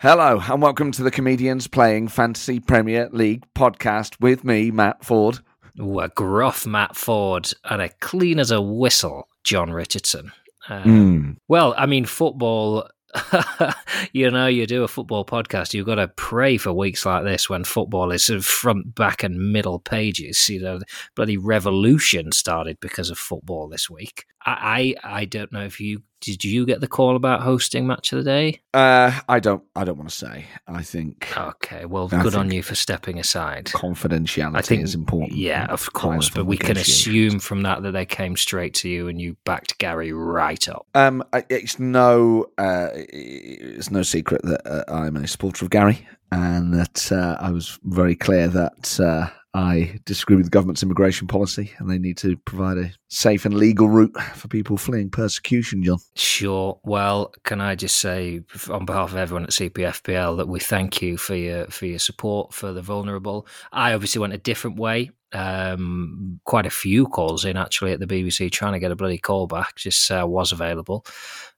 Hello, and welcome to the Comedians Playing Fantasy Premier League podcast with me, Matt Forde. Ooh, a gruff Matt Forde and a clean as a whistle Jon Richardson. Uh, Mm. Well, I mean, football. you know, you do a football podcast. You've got to pray for weeks like this when football is sort of front, back, and middle pages. You know, the bloody revolution started because of football this week. I, I, I don't know if you did. You get the call about hosting match of the day? Uh, I don't. I don't want to say. I think Okay, well, I good on you for stepping aside. confidentiality I think is important. Yeah, of course, but we can assume from that that they came straight to you and you backed Gary right up. Um, it's no. Uh, it's no secret that uh, I'm a supporter of Gary, and that uh, I was very clear that uh, I disagree with the government's immigration policy, and they need to provide a safe and legal route for people fleeing persecution. Jon. Sure. Well, can I just say on behalf of everyone at CPFPL that we thank you for your for your support for the vulnerable. I obviously went a different way. Um, quite a few calls in actually at the BBC trying to get a bloody call back. Just uh, was available.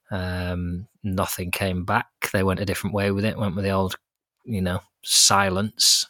Um, nothing came back. They went a different way with it. Went with the old, you know, silence.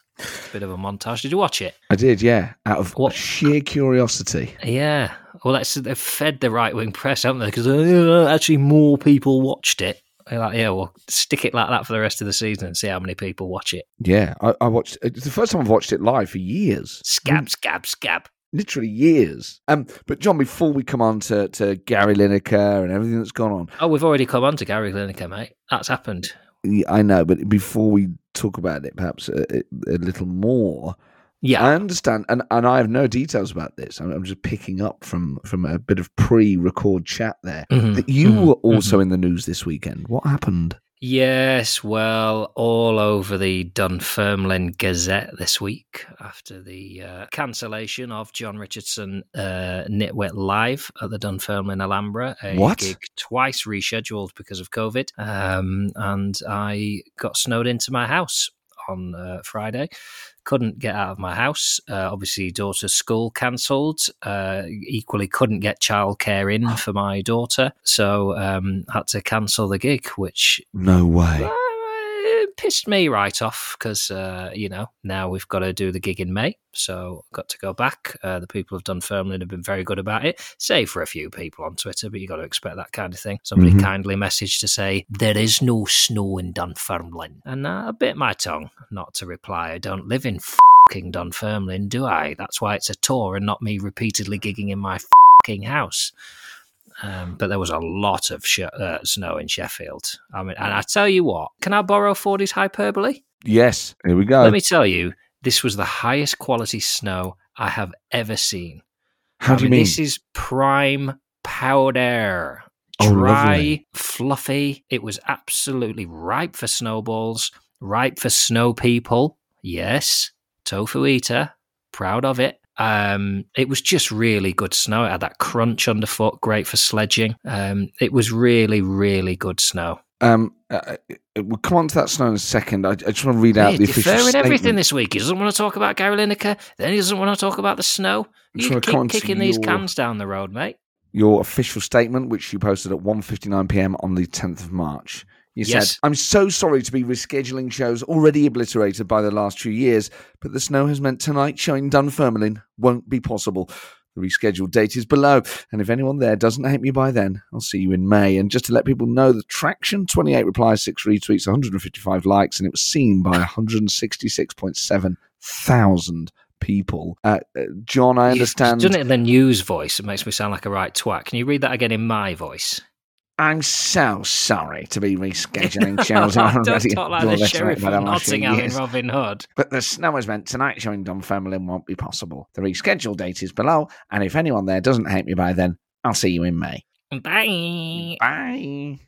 Bit of a montage. Did you watch it? I did, yeah, out of What- sheer curiosity. Yeah. Well, that's they've fed the right wing press, haven't they? Because uh, actually more people watched it. They're like, yeah, well, stick it like that for the rest of the season and see how many people watch it. Yeah, I, I watched. It's the first time I've watched it live for years. Scab, scab, scab. literally years. Um, but Jon, before we come on to, to Gary Lineker and everything that's gone on, Oh, we've already come on to Gary Lineker, mate. That's happened. Yeah, I know, but before we talk about it, perhaps a, a, little more. Yeah. I understand, and, and I have no details about this. I'm, I'm just picking up from from a bit of pre-record chat there. Mhm, That you mhm, were also in the news this weekend. What happened? Yes, well, all over the Dunfermline Gazette this week after the uh, cancellation of Jon Richardson uh, Nitwit Live at the Dunfermline Alhambra. A What? gig twice rescheduled because of COVID. Um, and I got snowed into my house on uh, Friday. Couldn't get out of my house. Uh, obviously, daughter's school cancelled. Uh, equally, couldn't get childcare in for my daughter. So, um, had to cancel the gig, which No way. Pissed me right off because uh, you know now we've got to do the gig in May, so got to go back. Uh, the people have Dunfermline have been very good about it, save for a few people on Twitter, but you got to expect that kind of thing. Somebody Mhm. kindly messaged to say there is no snow in Dunfermline, and uh, I bit my tongue not to reply. I don't live in fucking Dunfermline, do I? That's why it's a tour and not me repeatedly gigging in my fucking house. Um, but there was a lot of sh- uh, snow in Sheffield. I mean, and I tell you what, can I borrow Fordy's hyperbole? Yes, here we go. Let me tell you, this was the highest quality snow I have ever seen. How I do you mean? This is prime powder. Oh, Dry, lovely. fluffy. It was absolutely ripe for snowballs, ripe for snow people. Yes, tofu eater, proud of it. Um, it was just really good snow. It had that crunch underfoot, great for sledging. Um, it was really, really good snow. Um, uh, uh, we'll come on to that snow in a second. I, I just want to read out Hey, the official statement. everything this week. He doesn't want to talk about Gary Lineker. Then he doesn't want to talk about the snow. You wanna come on keep kicking these cans down the road, mate. your official statement, which you posted at 1.59 p.m. on the 10th of March. You Yes. said, I'm so sorry to be rescheduling shows already obliterated by the last few years, but the snow has meant tonight showing Dunfermline won't be possible. The rescheduled date is below. And if anyone there doesn't hate me by then, I'll see you in May. And just to let people know, the traction 28 replies, 6 retweets, 155 likes, and it was seen by 166.7 thousand people. Uh, uh, Jon, I understand. You've done it in the news voice. It makes me sound like a right twat. Can you read that again in my voice? I'm so sorry to be rescheduling shows. Don't talk like the sheriff of Nottingham in Robin Hood. But the snow has meant tonight's showing Dunfermline won't be possible. The rescheduled date is below, and if anyone there doesn't hate me by then, I'll see you in May. Bye. Bye.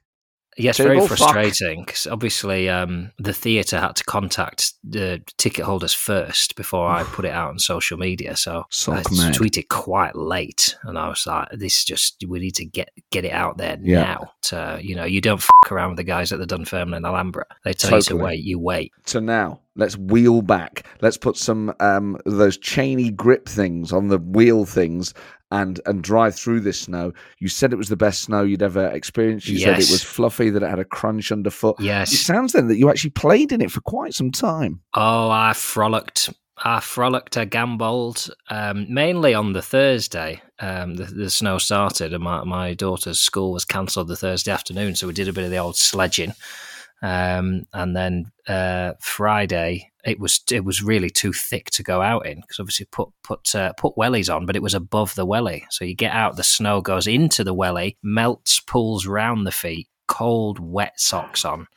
Yes, very frustrating because obviously um, the theatre had to contact the ticket holders first before I put it out on social media. So Sock I mad. tweeted quite late, and I was like, "This just we need to get get it out there Yeah. now." To you know, you don't f- around with the guys at the Dunfermline Alhambra. They tell you to wait, you wait. So now let's wheel back. Let's put some um, those chainy grip things on the wheel things and and drive through this snow. You said it was the best snow you'd ever experienced. You said it was fluffy, that it had a crunch underfoot. Yes. It sounds then that you actually played in it for quite some time. Oh, I frolicked. I frolicked, I gambled, um, mainly on the Thursday. Um, the, the snow started, and my, my daughter's school was cancelled the Thursday afternoon, so we did a bit of the old sledging. Um, and then uh, Friday, it was it was really too thick to go out in because obviously put put uh, put wellies on, but it was above the welly, so you get out, the snow goes into the welly, melts, pulls round the feet, cold, wet socks on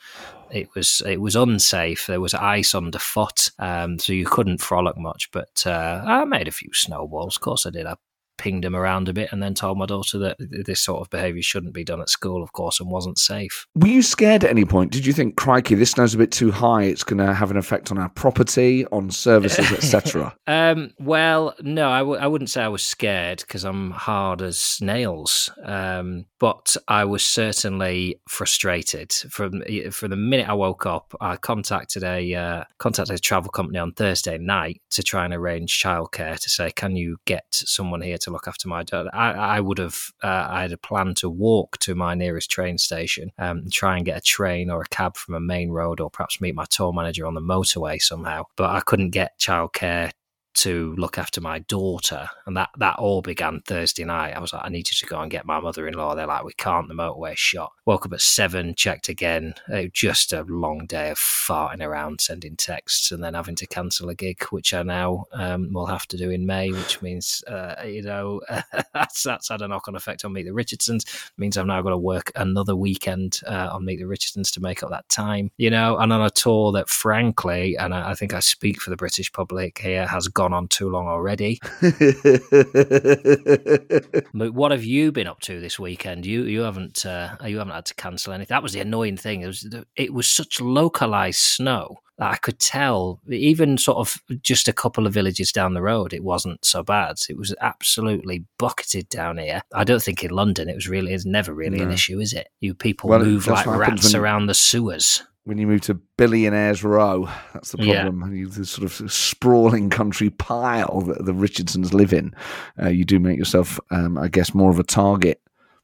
it was it was unsafe. There was ice underfoot, um, so you couldn't frolic much. But uh, I made a few snowballs. Of course, I did. I pinged him around a bit, and then told my daughter that this sort of behaviour shouldn't be done at school, of course, and wasn't safe. Were you scared at any point? Did you think, crikey, this snow's a bit too high? It's going to have an effect on our property, on services, etc. Um, well, no, I w- I wouldn't say I was scared because I'm hard as nails. Um, but I was certainly frustrated from from the minute I woke up. I contacted a uh, contacted a travel company on Thursday night to try and arrange childcare to say, can you get someone here to look after my daughter? I, I would have uh, I had a plan to walk to my nearest train station, um, and try and get a train or a cab from a main road, or perhaps meet my tour manager on the motorway somehow. But I couldn't get childcare to look after my daughter, and that that all began Thursday night. I was like, I needed to go and get my mother in law. They're like, we can't. The motorway shot. Woke up at seven, checked again. Just a long day of farting around, sending texts, and then having to cancel a gig, which I now um, will have to do in May. Which means, uh, you know, that's that's had a knock on effect on Meet the Richardsons. It means I've now got to work another weekend uh, on Meet the Richardsons to make up that time. You know, and on a tour that, frankly, and I, I think I speak for the British public here, has gone on too long already. But what have you been up to this weekend? You you haven't uh, you haven't had to cancel anything. That was the annoying thing. It was it was such localized snow that I could tell. Even sort of just a couple of villages down the road, it wasn't so bad. It was absolutely bucketed down here. I don't think in London it was really. It's never really an issue, is it? You people Well, move like rats when- around the sewers. When you move to Billionaires Row, that's the Yeah. problem. You, the sort of sprawling country pile that the Richardsons live in, uh, you do make yourself, um, I guess, more of a target.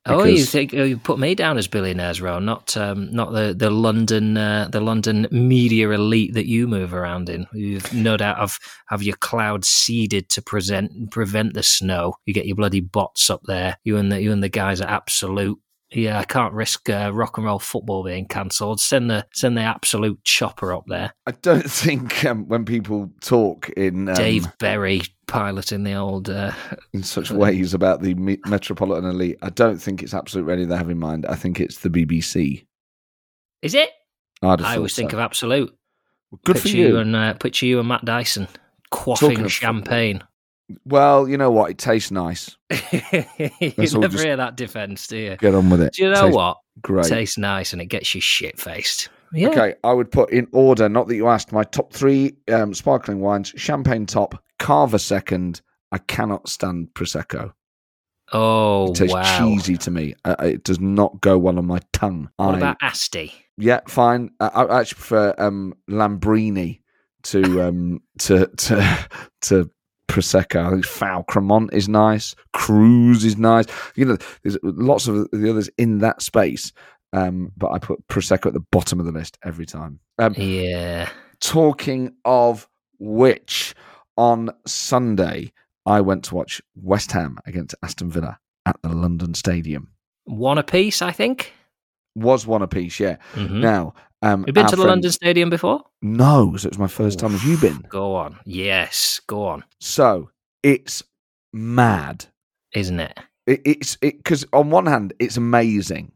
Oh, you think oh, you put me down as billionaires row, not um, not the the London uh, the London media elite that you move around in. You've no doubt have have your clouds seeded to present prevent the snow. You get your bloody bots up there. You and the you and the guys are Absolute. Yeah, I can't risk uh, rock and roll football being cancelled. Send the send the absolute chopper up there. I don't think um, when people talk in um, Dave Berry piloting the old. Uh, in such ways about the me- metropolitan elite, I don't think it's absolute ready they have in mind. I think it's the BBC. is it? I always thought think of Absolute. Good picture for you. and uh, picture you and Matt Dyson Talking quaffing of champagne. Well, you know what? It tastes nice. you never just- hear that defence, do you? Get on with it. Do you know Tastes what? Great. Tastes nice and it gets you shit faced. Yeah. Okay, I would put in order, not that you asked, my top three um, sparkling wines champagne top, Cava second. I cannot stand Prosecco. Oh It tastes wow. cheesy to me. Uh, it does not go well on my tongue. What I, about Asti? yeah, fine. Uh, I I actually prefer um, Lambrini to um, to to to Prosecco. I think Foul Crémant is nice. Cruz is nice. You know, there's lots of the others in that space. Um, but I put Prosecco at the bottom of the list every time. Um, Yeah. talking of which, on Sunday I went to watch West Ham against Aston Villa at the London Stadium. One apiece, I think. Was one apiece, yeah. Mhm. Now, um, You've been to the friend- London Stadium before? No, so it was my first time. Have you been? Go on. Yes, go on. So it's mad. Isn't it? It, it's it because on one hand it's amazing.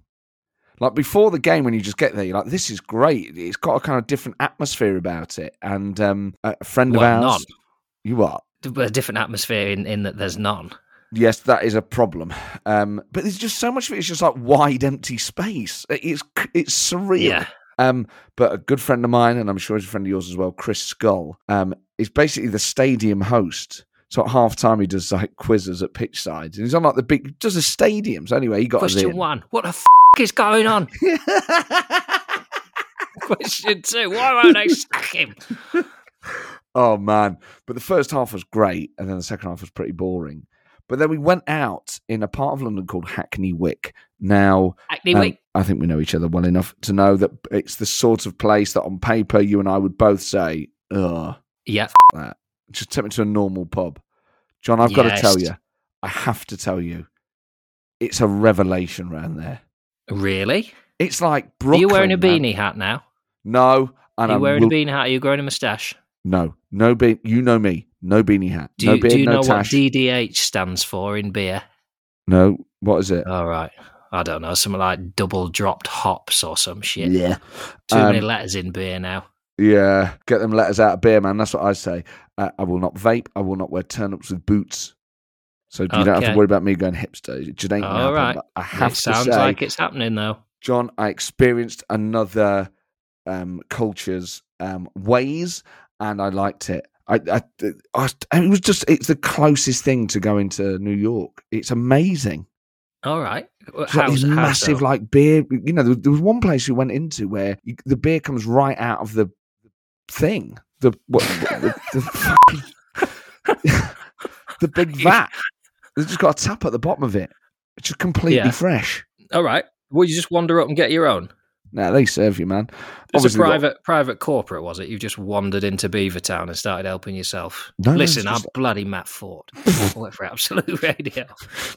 Like before the game, when you just get there, you're like, "This is great." It's got a kind of different atmosphere about it. And um, a friend Well, of ours, none. you are, A different atmosphere in, in that there's none. yes, that is a problem. Um, but there's just so much of it. It's just like wide, empty space. It's it's surreal. Yeah. Um, but a good friend of mine, and I'm sure he's a friend of yours as well, Chris Skull, um, is basically the stadium host. So at half time he does like quizzes at pitch sides. And he's on like the big does the stadiums. Anyway, he got Question one What the f is going on? Question two Why won't they sack him? oh man. But the first half was great, and then the second half was pretty boring. But then we went out in a part of London called Hackney Wick. Now, Acne um, week. I think we know each other well enough to know that it's the sort of place that on paper you and I would both say, ugh, Yeah. that. Just take me to a normal pub. Jon, I've got to tell you, I have to tell you, it's a revelation round there. Really? It's like Are you wearing a man. beanie hat now? No, and Are you wearing will- a beanie hat? Are you growing a moustache? No, no beanie. You know me. No beanie hat. Do no you, beard. do you no know what tash. DDH stands for in beer? no. What is it? All right. I don't know. Something like double dropped hops or some shit. Yeah. Too many Um, letters in beer now. Yeah. Get them letters out of beer, man. That's what I say. Uh, I will not vape. I will not wear turnips with boots. So you don't have to worry about me going hipster. It just ain't All right. I have It to sounds say, like it's happening though. Jon, I experienced another um, culture's um, ways, and I liked it. I, I, I, it was just it's the closest thing to going to New York. It's amazing. All right. It's like these massive so? like beer. You know, there, there was one place we went into where you, the beer comes right out of the thing. The what? the, the, fucking- the big vat. They've just got a tap at the bottom of it. It's just completely Yeah. fresh. All right. Well, you just wander up and get your own? Now they serve you, man. It's a Obviously got- private private corporate, was it? You've just wandered into Beavertown and started helping yourself. No, no, Listen, it's I'm just- bloody Matt Forde. I work for Absolute Radio.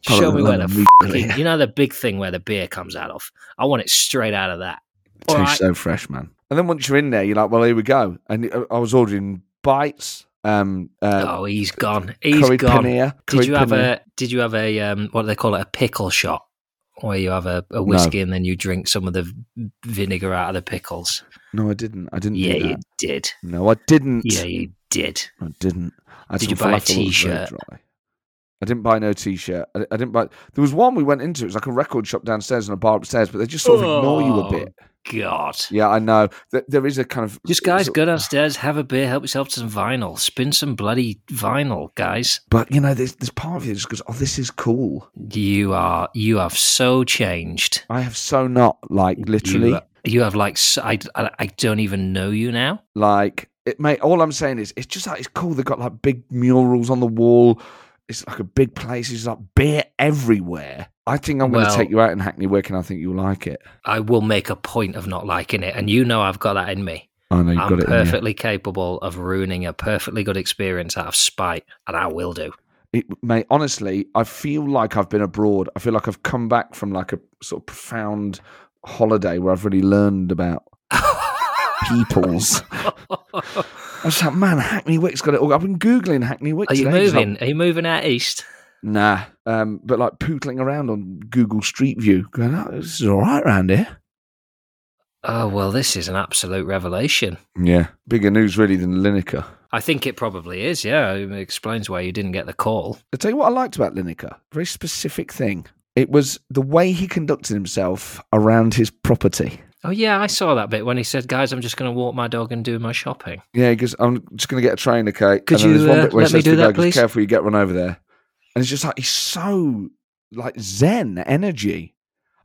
Follow Show me where the fucking, immediately. you know the big thing where the beer comes out of. I want it straight out of that. All Too right. so fresh, man. And then once you're in there, you're like, well, here we go. And uh, I was ordering bites. Um, uh, oh, he's gone. He's gone. paneer. Did curry you have a? Did you have a? Um, what do they call it? A pickle shot, where you have a, a whiskey and then you drink some of the vinegar out of the pickles. No, I didn't. I didn't. Yeah, you did. No, I didn't. Yeah, you did. I didn't. I Did you buy a falafel that was very t-shirt? dry. I didn't buy no t-shirt. I, I didn't buy. There was one we went into. It was like a record shop downstairs and a bar upstairs, but they just sort of ignore you a Oh, bit. God. Yeah, I know. Th- There is a kind of Just guys, sort- go downstairs, have a beer, help yourself to some vinyl, spin some bloody vinyl, guys. But you know, there's there's part of you that just goes, "Oh, this is cool." You are you have so changed. I have so not like literally You, you have like I, I don't even know you now. like it. Mate, all I'm saying is, it's just like it's cool. They've got like big murals on the wall. It's like a big place. It's like beer everywhere. I think I'm going to take you out in Hackney Wick, and I think you'll like it. I will make a point of not liking it, and you know I've got that in me. I know you've I'm got it. perfectly capable of ruining a perfectly good experience out of spite, and I will do. it, mate, honestly, I feel like I've been abroad. I feel like I've come back from like a sort of profound holiday where I've really learned about peoples. I was like, man, Hackney Wick's got it all. I've been googling Hackney Wick. Are you today. It's like, moving? Are you moving out east? nah, um, but like pootling around on Google Street View, going, oh, this is all right around here. Oh well, this is an absolute revelation. Yeah, bigger news really than Lineker. I think it probably is. Yeah, it explains why you didn't get the call. I tell you what I liked about Lineker. Very specific thing. It was the way he conducted himself around his property. Oh yeah, I saw that bit when he said, "Guys, I'm just going to walk my dog and do my shopping." Yeah, because I'm just going to get a train, okay? Could and you, there's one uh, bit where let he me do that, guy, please? Careful, you get run over there." And it's just like he's so like zen energy.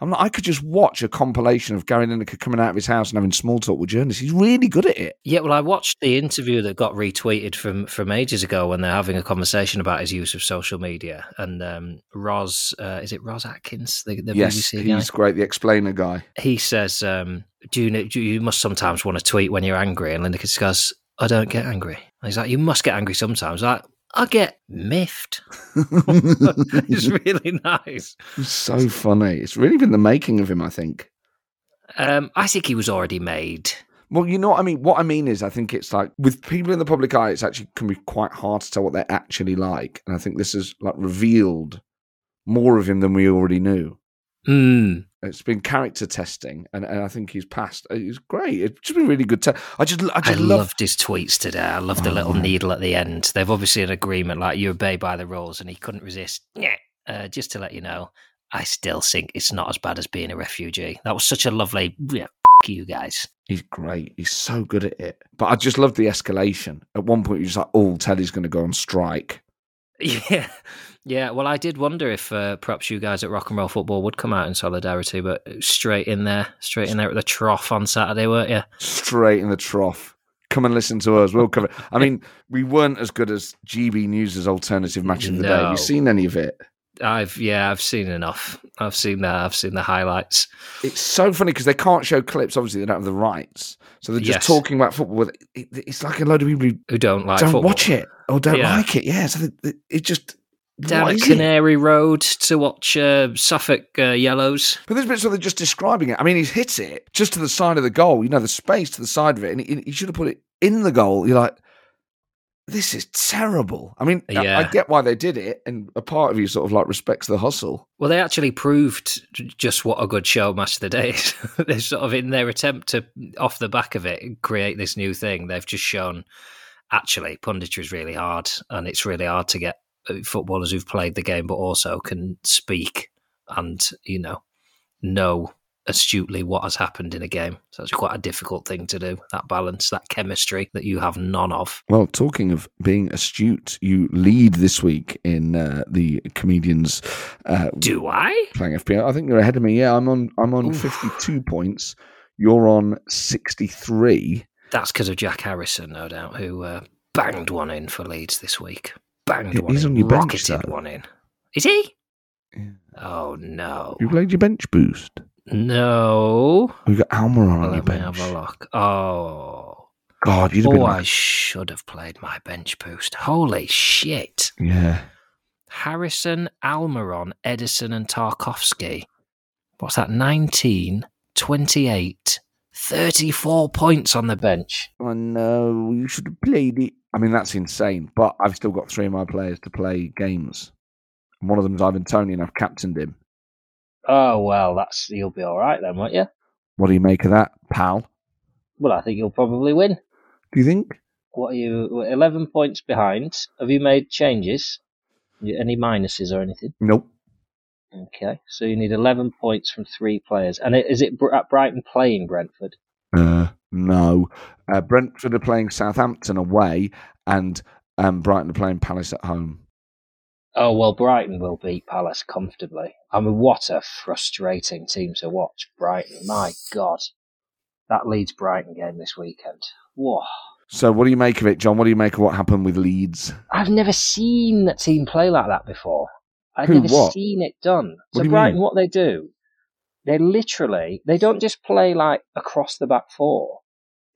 I'm like, I could just watch a compilation of Gary Lineker coming out of his house and having small talk with journalists. He's really good at it. Yeah, well, I watched the interview that got retweeted from from ages ago when they're having a conversation about his use of social media. And um, Roz, uh, is it Ros Atkins, the, the yes, BBC guy? he's great. The explainer guy. He says, um, "Do you know, do you must sometimes want to tweet when you're angry?" And just goes, "I don't get angry." And he's like, "You must get angry sometimes." Like, I get miffed. it's really nice. It's so funny. It's really been the making of him, I think. Um, I think he was already made. Well, you know what I mean? What I mean is, I think it's like with people in the public eye, it's actually can be quite hard to tell what they're actually like. And I think this has like revealed more of him than we already knew. Mm. It's been character testing, and, and I think he's passed. It's great. It's just been really good. Te- I just, I I just love. loved his tweets today. I loved the Oh, little man. needle at the end. They've obviously an agreement, like you obey by the rules, and he couldn't resist. Yeah, uh, just to let you know, I still think it's not as bad as being a refugee. That was such a lovely. Yeah, f- you guys. He's great. He's so good at it. But I just love the escalation. At one point, you're just like, "Oh, Teddy's going to go on strike." Yeah, yeah. Well, I did wonder if uh, perhaps you guys at Rock and Roll Football would come out in solidarity, but straight in there, straight in there at the trough on Saturday, weren't you? straight in the trough. Come and listen to us. We'll cover. it. I mean, we weren't as good as GB News' alternative match of the day. Have you seen any of it? I've yeah, I've seen enough. I've seen that. I've seen the highlights. It's so funny because they can't show clips. Obviously, they don't have the rights, so they're just Yes. talking about football. It's like a load of people who Who don't like don't football. watch it or don't Yeah. like it. Yeah, so it just down at is it? Canary Road to watch uh, Suffolk uh, Yellows. But there's bits where they're just describing it. I mean, he's hit it just to the side of the goal. You know, the space to the side of it, and he, he should have put it in the goal. You're like, this is terrible. I mean, I- I, get why they did it, and a part of you sort of like respects the hustle. Well, they actually proved just what a good show match of the day is. They're sort of in their attempt to, off the back of it, create this new thing. They've just shown actually punditry is really hard, and it's really hard to get uh, footballers who've played the game but also can speak and you know know astutely what has happened in a game. So it's quite a difficult thing to do. That balance, that chemistry that you have none of. Well, talking of being astute, you lead this week in uh, the comedians uh, Do I? playing FPL. I think you're ahead of me. Yeah, I'm on. I'm on Oof. 52 points. You're on 63. That's because of Jack Harrison, no doubt, who uh, banged one in for Leeds this week. Banged Yeah, one he's in, on your bench, rocketed though. one in. Is he? Yeah. Oh no, You played your bench boost. No. We've got Almiron on your Let me bench. have a look. Oh, God, you'd have oh, been I like, should have played my bench boost. Holy shit! yeah. Harrison, Almiron, Ederson, and Tarkowski. What's that? 19, 28, 34 points on the bench. I no. you should have played it. I mean, that's insane. But I've still got three of my players to play games. One of them's Ivan Toney, and I've captained him. Oh well, that's you'll be all right then, won't you? What do you make of that, pal? Well, I think you'll probably win. Do you think? What are you? Eleven points behind. Have you made changes? Any minuses or anything? Nope. Okay, so you need eleven points from three players. And is it at Brighton playing Brentford? Uh, no. Uh, Brentford are playing Southampton away, and um, Brighton are playing Palace at home. Oh well, Brighton will beat Palace comfortably. I mean, what a frustrating team to watch, Brighton. My God, that Leeds Brighton game this weekend. Whoa. So, what do you make of it, Jon? What do you make of what happened with Leeds? I've never seen a team play like that before. I've Who, never what? seen it done. What so do Brighton, mean? what they do, they literally they don't just play like across the back four.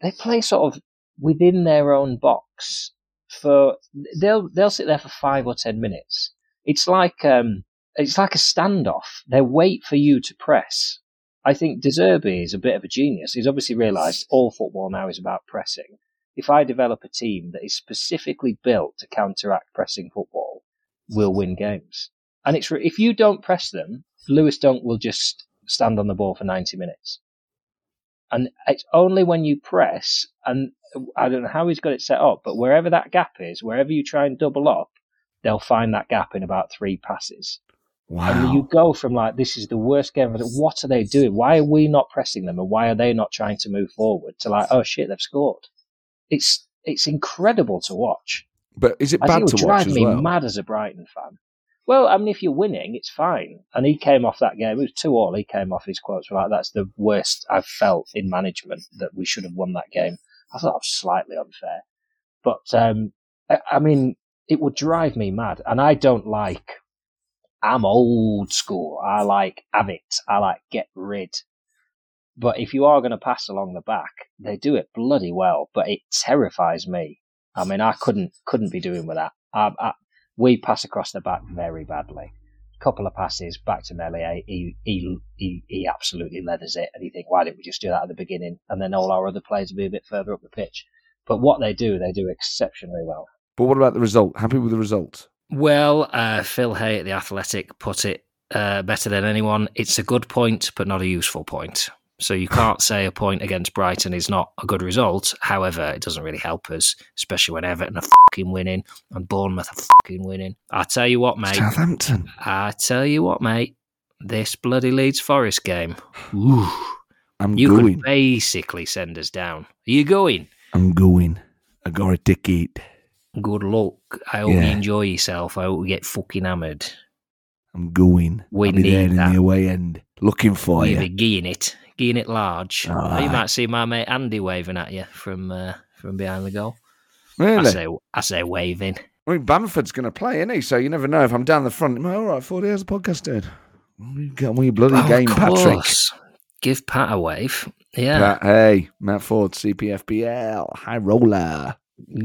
They play sort of within their own box for they'll they'll sit there for five or ten minutes. It's like um it's like a standoff. They wait for you to press. I think De Zerbi is a bit of a genius. He's obviously realised all football now is about pressing. If I develop a team that is specifically built to counteract pressing football, we'll win games. And it's if you don't press them, Lewis Dunk will just stand on the ball for 90 minutes. And it's only when you press, and I don't know how he's got it set up, but wherever that gap is, wherever you try and double up, they'll find that gap in about three passes. Wow. And you go from like, this is the worst game. of the- What are they doing? Why are we not pressing them? And why are they not trying to move forward? To like, oh shit, they've scored. It's it's incredible to watch. But is it I bad it to watch drive me well? mad as a Brighton fan. Well, I mean, if you're winning, it's fine. And he came off that game. It was two all. He came off his quotes were like, "That's the worst I've felt in management. That we should have won that game." I thought that was slightly unfair, but um, I, I mean, it would drive me mad. And I don't like. I'm old school. I like have it. I like get rid. But if you are going to pass along the back, they do it bloody well. But it terrifies me. I mean, I couldn't couldn't be doing with that. I, I, we pass across the back very badly. Couple of passes back to Meslier. He, he, he, he absolutely leathers it. And you think, why didn't we just do that at the beginning? And then all our other players will be a bit further up the pitch. But what they do, they do exceptionally well. But what about the result? Happy with the result? Well, uh, Phil Hay at the Athletic put it uh, better than anyone. It's a good point, but not a useful point. So you can't say a point against Brighton is not a good result. However, it doesn't really help us, especially when Everton are fucking winning and Bournemouth are fucking winning. I tell you what, mate. Southampton. I tell you what, mate. This bloody Leeds Forest game. Ooh, I'm going. you going. could basically send us down. Are you going? I'm going. I got a ticket. Good luck. I hope Yeah. you enjoy yourself. I hope you get fucking hammered. I'm going. We I'll be there in that. the away end, looking for you you. be geeing it, geeing it large. Aye. you might see my mate Andy waving at you from uh, from behind the goal. I Really? say, I say waving. I mean, Bamford's going to play, isn't he? So you never know. If I'm down the front, am I all right? Forty hours of podcast doing. We got we bloody Oh, game, Patrick. Give Pat a wave. Yeah, Pat, hey, Matt Forde, CPFPL, high roller.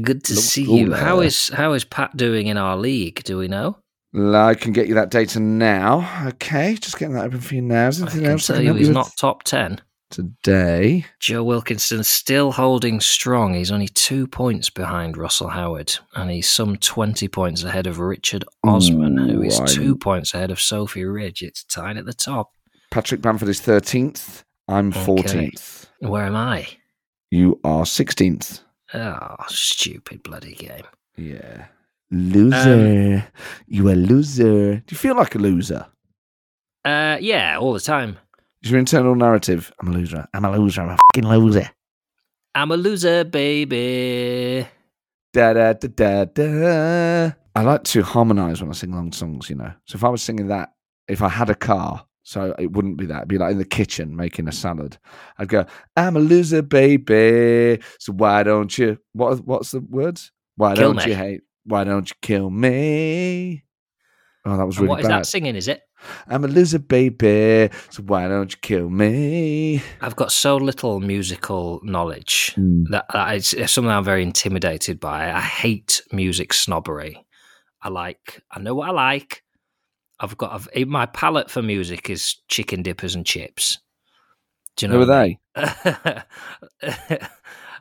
good to Look see cool you. How is how is Pat doing in our league? Do we know? I can get you that data now. Okay, just getting that open for you now. Is I anything can else I tell you he's not top ten. today? Joe Wilkinson still holding strong. He's only two points behind Russell Howard, and he's some 20 points ahead of Richard Osman, who is Ooh, two I'm- points ahead of Sophy Ridge. It's tied at the top. Patrick Bamford is thirteenth. I'm Okay. fourteenth. Where am I? You are sixteenth. Oh, stupid bloody game. Yeah. Loser. you a loser. Do you feel like a loser? Uh, yeah, all the time. Is your internal narrative? I'm a loser. I'm a loser. I'm a fucking loser. I'm a loser, baby. Da da da da da. I like to harmonise when I sing long songs, you know. So if I was singing that, if I had a car, so it wouldn't be that. It'd be like in the kitchen making a salad. I'd go, I'm a loser, baby. So why don't you? What? What's the words? Why Kill don't me. you hate? Why don't you kill me? Oh, that was And really what is bad. that singing, is it? I'm a loser, baby. So why don't you kill me? I've got so little musical knowledge Hmm. that, that it's, something I'm very intimidated by. I hate music snobbery. I like, I know what I like. I've got, I've, my palette for music is chicken dippers and chips. Do you know Who are they?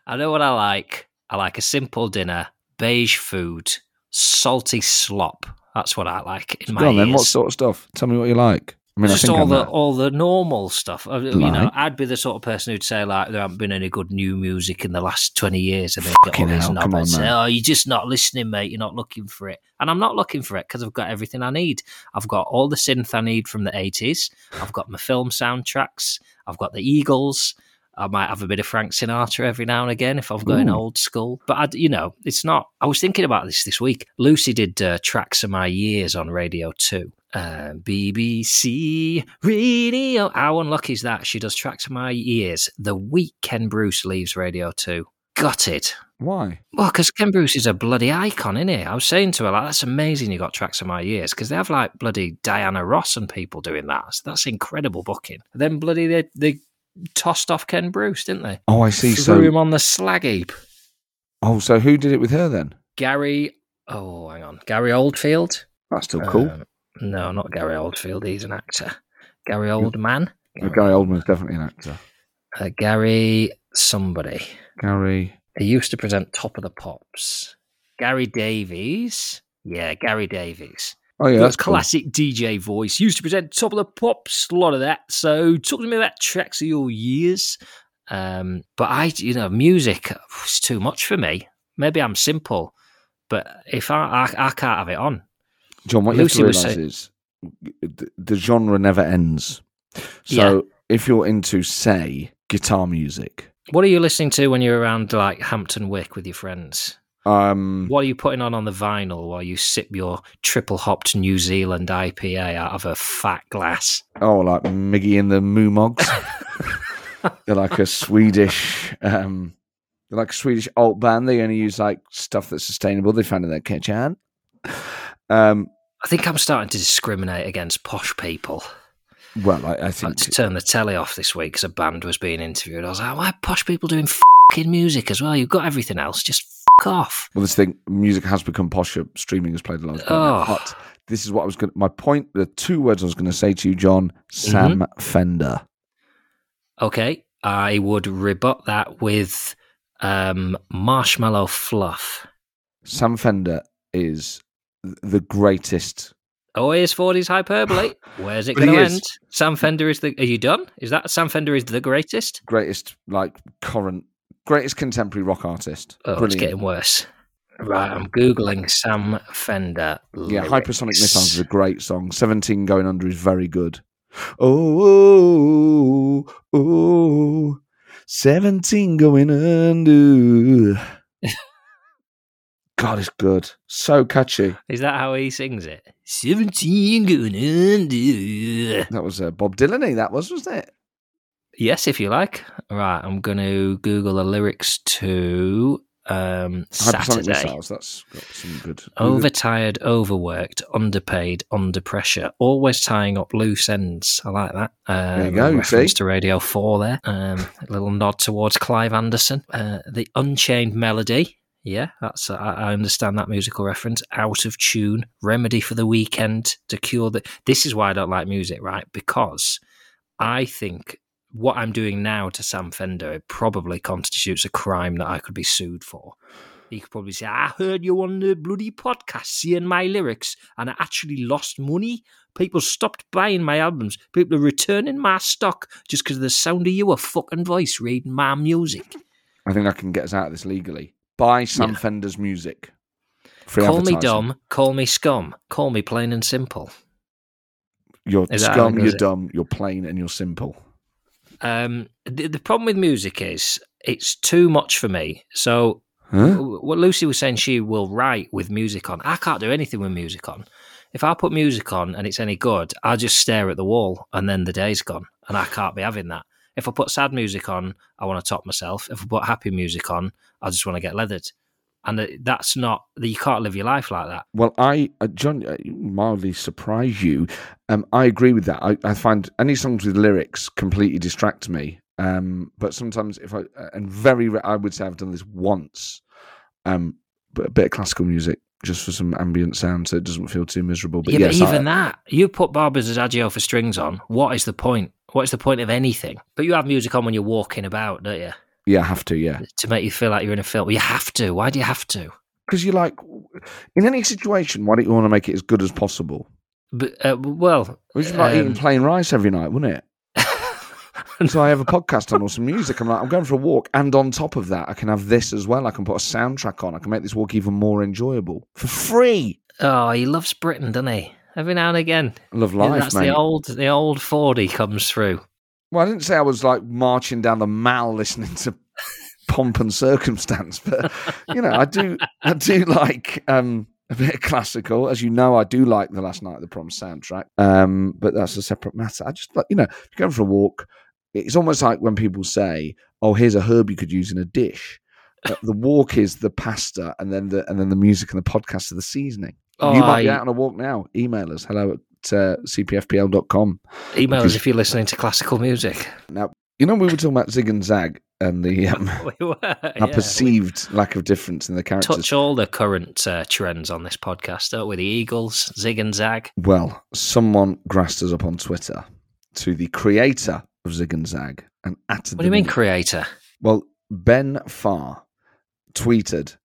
I know what I like. I like a simple dinner, beige food, salty slop. That's what I like in my Go on then. What sort of stuff? Tell me what you like. I mean, just I think all I'm the that. all the normal stuff. Uh, You know, I'd be the sort of person who'd say like there haven't been any good new music in the last twenty years, and then get all these hell, come knobheads on, say, "Oh, you're just not listening, mate. You're not looking for it." And I'm not looking for it because I've got everything I need. I've got all the synth I need from the '80s. I've got my film soundtracks. I've got the Eagles. I might have a bit of Frank Sinatra every now and again if I'm going Ooh. old school. But I, you know, it's not. I was thinking about this this week. Lucy did uh, tracks of my years on Radio Two. Uh, BBC Radio. How unlucky is that? She does tracks of my years. The week Ken Bruce leaves Radio Two. Got it. Why? Well, because Ken Bruce is a bloody icon, isn't he? I was saying to her, like, that's amazing you got tracks of my years because they have like bloody Diana Ross and people doing that. So that's incredible booking. Then bloody they, they tossed off Ken Bruce, didn't they? Oh, I see. Threw So, him on the slag heap. oh, so who did it with her then? Gary, oh, hang on. Gary Oldfield? That's still cool. Um, no, not Gary Oldfield. He's an actor. Gary Oldman? Uh, Gary Oldman's definitely an actor. Uh, Gary somebody. Gary. He used to present Top of the Pops. Gary Davies. Yeah, Gary Davies. Oh yeah, that's classic DJ voice. Used to present Top of the Pops, a lot of that. So talk to me about tracks of your years. Um, but I, you know, music was too much for me. Maybe I'm simple, but if I, I, I can't have it on. Jon, what Lucy you have to realise is the, the genre never ends. So if you're into, say, guitar music, What are you listening to when you're around like Hampton Wick with your friends? Um, What are you putting on on the vinyl while you sip your triple hopped New Zealand IPA out of a fat glass? oh, like Miggy and the Moo Mogs. they're like a Swedish, um, they're like a Swedish alt band. They only use like stuff that's sustainable. They found in their kitchen. Um, I think I'm starting to discriminate against posh people. well, I, I I had think to turn the telly off this week because a band was being interviewed. I was like, why are posh people doing fucking music as well? You've got everything else. Just off. Well, this thing, music has become posher. Streaming has played a lot. Oh. But this is what I was going. to My point. The two words I was going to say to you, Jon. Sam Mm-hmm. Fender. Okay, I would rebut that with um, marshmallow fluff. Sam Fender is the greatest. Oh, here's Fordy's hyperbole. Where's it going to end? Sam Fender is the. Are you done? Is that Sam Fender is the greatest? Greatest, like current, greatest contemporary rock artist. Oh, it's getting worse. Right, I'm googling Sam Fender. Yeah. Hypersonic Missiles is a great song. 17 Going Under is very good. Oh, oh, oh 17 Going Under. God, it's good. So catchy. Is that how he sings it? 17 going under. That was uh, Bob Dylan, that was, wasn't it? Yes, if you like. Right, I'm going to Google the lyrics to um, Saturday. Missiles, that's got some good. Overtired, overworked, underpaid, under pressure, always tying up loose ends. I like that. Uh, There you go, Reference see? to Radio 4 there. Um, a little nod towards Clive Anderson. Uh, the Unchained Melody. Yeah, that's I, I understand that musical reference. Out of tune, remedy for the weekend to cure the. This is why I don't like music, right? Because I think what I'm doing now to Sam Fender it probably constitutes a crime that I could be sued for. He could probably say, I heard you on the bloody podcast seeing my lyrics and I actually lost money. People stopped buying my albums. People are returning my stock just because of the sound of your fucking voice reading my music. I think I can get us out of this legally. Buy Sam Yeah. Fender's music. Call me dumb, call me scum, call me plain and simple. You're Is that how it scum, you're dumb, you're plain, and you're simple. Um, the, the problem with music is it's too much for me. So Huh? what Lucy was saying, she will write with music on. I can't do anything with music on. If I put music on and it's any good, I'll just stare at the wall and then the day's gone. And I can't be having that. If I put sad music on, I want to top myself. If I put happy music on, I just want to get leathered. And that's not, you can't live your life like that. Well, I, uh, Jon, uh, mildly surprise you. Um, I agree with that. I, I find any songs with lyrics completely distract me. Um, but sometimes, if I, uh, and very I would say I've done this once, um, but a bit of classical music just for some ambient sound so it doesn't feel too miserable. But yeah, yes, but I- even that, you put Barber's Adagio for strings on. What is the point? What is the point of anything? But you have music on when you're walking about, don't you? Yeah, I have to, yeah. To make you feel like you're in a film. You have to. Why do you have to? Because you're like, in any situation, why don't you want to make it as good as possible? But, uh, well, Which is like um, eating plain rice every night, wouldn't it? so I have a podcast on or some music. I'm like, I'm going for a walk, and on top of that, I can have this as well. I can put a soundtrack on. I can make this walk even more enjoyable for free. Oh, he loves Britain, doesn't he? Every now and again. I love Yeah, life, That's mate. the old the old Fordy comes through. Well, I didn't say I was like marching down the mall listening to pomp and circumstance, but you know, I do, I do like um, a bit of classical. As you know, I do like the Last Night of the Prom soundtrack. Um, but that's a separate matter. I just like, you know, if you're going for a walk, it's almost like when people say, "Oh, here's a herb you could use in a dish." Uh, the walk is the pasta, and then the and then the music and the podcast are the seasoning. Oh, you might be out on a walk now. Email us hello at uh, cpfpl.com. Email us if you're listening to classical music. Now, you know, we were talking about Zig and Zag and the um, we were. yeah. perceived lack of difference in the characters. touch all the current uh, trends on this podcast, don't we? The Eagles, Zig and Zag. Well, someone grassed us up on Twitter to the creator of Zig and Zag and at What do you mean, creator? Well, Ben Farr tweeted,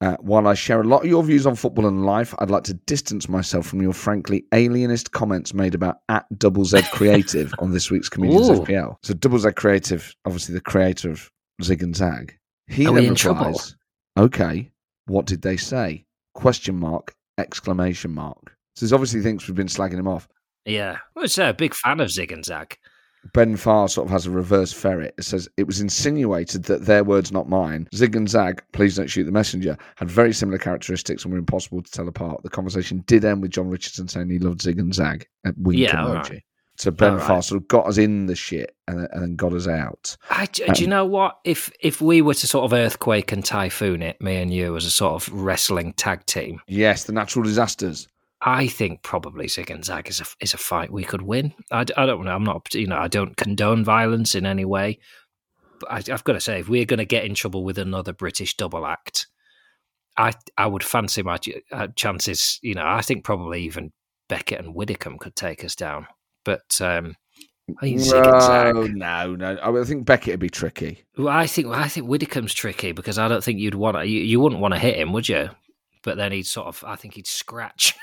uh, while I share a lot of your views on football and life, I'd like to distance myself from your frankly alienist comments made about at Double Z Creative on this week's Comedians Ooh. FPL. So Double Z Creative, obviously the creator of Zig and Zag, he Are then replies, "Okay, what did they say?" Question mark exclamation mark. So he obviously thinks we've been slagging him off. Yeah. I was a big fan of Zig and Zag. Ben Farr sort of has a reverse ferret. It says it was insinuated that their words, not mine. Zig and Zag, please don't shoot the messenger, had very similar characteristics and were impossible to tell apart. The conversation did end with Jon Richardson saying he loved Zig and Zag. A wink Yeah, emoji. So Ben Alright. Farr sort of got us in the shit and, and then got us out. I, do you Um, know what? If if we were to sort of earthquake and typhoon it, me and you as a sort of wrestling tag team, Yes, the natural disasters. I think probably Zig and Zag is a is a fight we could win. I, I don't know. I'm not you know I don't condone violence in any way, but I, I've got to say if we're going to get in trouble with another British double act, I I would fancy my uh, chances. You know, I think probably even Beckett and Widdicombe could take us down. But um, I think Zig and Zag. No, no, no. I think Beckett would be tricky. Well, I think I think Widdicombe's tricky because I don't think you'd want to. You, you wouldn't want to hit him, would you? But then he'd sort of. I think he'd scratch.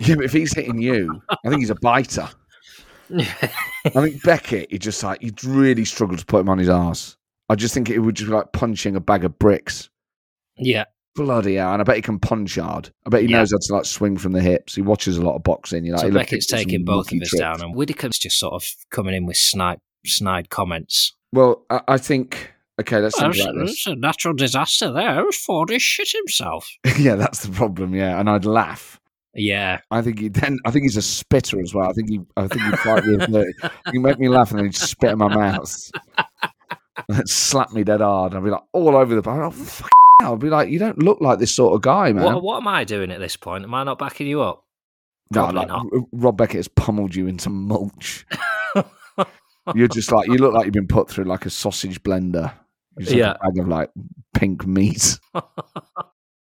Yeah, but if he's hitting you, I think he's a biter. I think Beckett, he just like he'd really struggle to put him on his arse. I just think it would just be like punching a bag of bricks. yeah, Bloody hell! And I bet he can punch hard. I bet he Yeah. knows how to like swing from the hips. He watches a lot of boxing. You know, so he'll Beckett's taking both of us down, and Widdicombe's just sort of coming in with snide, snide comments. Well, I, I think okay. Let's think Well, about this. it's a natural disaster there. Fordy shit himself. yeah, that's the problem. Yeah, and I'd laugh. Yeah, I think he then. I think he's a spitter as well. I think he. I think he'd fight me. with- He make me laugh and then he'd spit in my mouth. And slap me dead hard. I'd be like all over the. Oh. I'd be like, you don't look like this sort of guy, man. what, what am I doing at this point? Am I not backing you up? no, like not. Rob Beckett has pummeled you into mulch. You're just like you look like you've been put through like a sausage blender. Just like Yeah. a bag of like pink meat.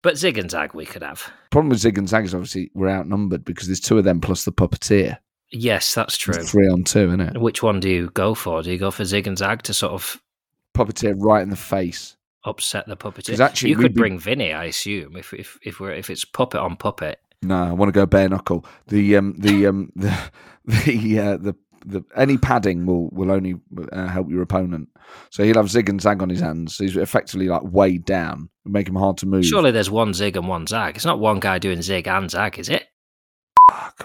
But Zig and Zag we could have. Problem with Zig and Zag is obviously we're outnumbered because there's two of them plus the puppeteer. Yes, that's true. It's three on two, isn't it? Which one do you go for? Do you go for Zig and Zag to sort of Puppeteer right in the face. upset the puppeteer. actually you could be- bring Vinny, I assume, if if if we're if it's puppet on puppet. No, I want to go bare knuckle. The um the um the the uh, the the any padding will will only uh, help your opponent. So he'll have zig and zag on his hands. So he's effectively like weighed down, make him hard to move. Surely there's one Zig and one Zag. It's not one guy doing Zig and Zag, is it?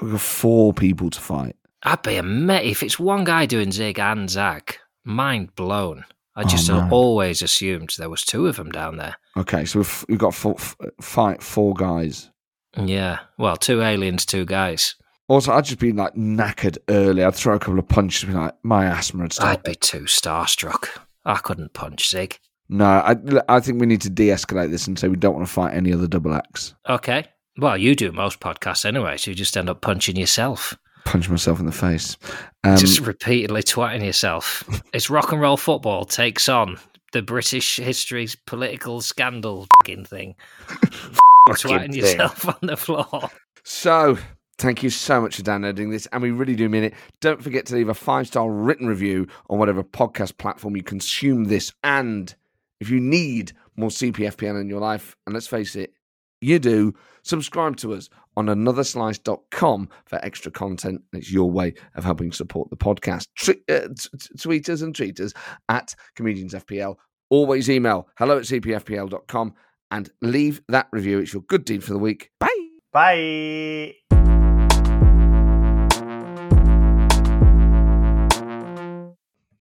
We've got four people to fight. I'd be a met if it's one guy doing Zig and Zag. Mind blown. I Oh, just man. always assumed there was two of them down there. Okay, so we've, we've got four, f- fight four guys. Yeah. Well, two aliens, two guys. Also, I'd just be like knackered early. I'd throw a couple of punches, and be like my asthma would start. I'd be too starstruck. I couldn't punch Zig. No, I I think we need to de-escalate this and say we don't want to fight any other double acts. Okay. Well, you do most podcasts anyway, so you just end up punching yourself. Punch myself in the face. Um, just repeatedly twatting yourself. It's rock and roll football takes on the British history's political scandal fing thing. twatting thing. yourself on the floor. So, thank you so much for downloading this, and we really do mean it. Don't forget to leave a five star written review on whatever podcast platform you consume this. And if you need more CPFPL in your life, and let's face it, you do, subscribe to us on anotherslice.com for extra content. It's your way of helping support the podcast. Tre- uh, t- tweet us and tweet us at comediansfpl. Always email hello at cpfpl.com and leave that review. It's your good deed for the week. Bye. Bye.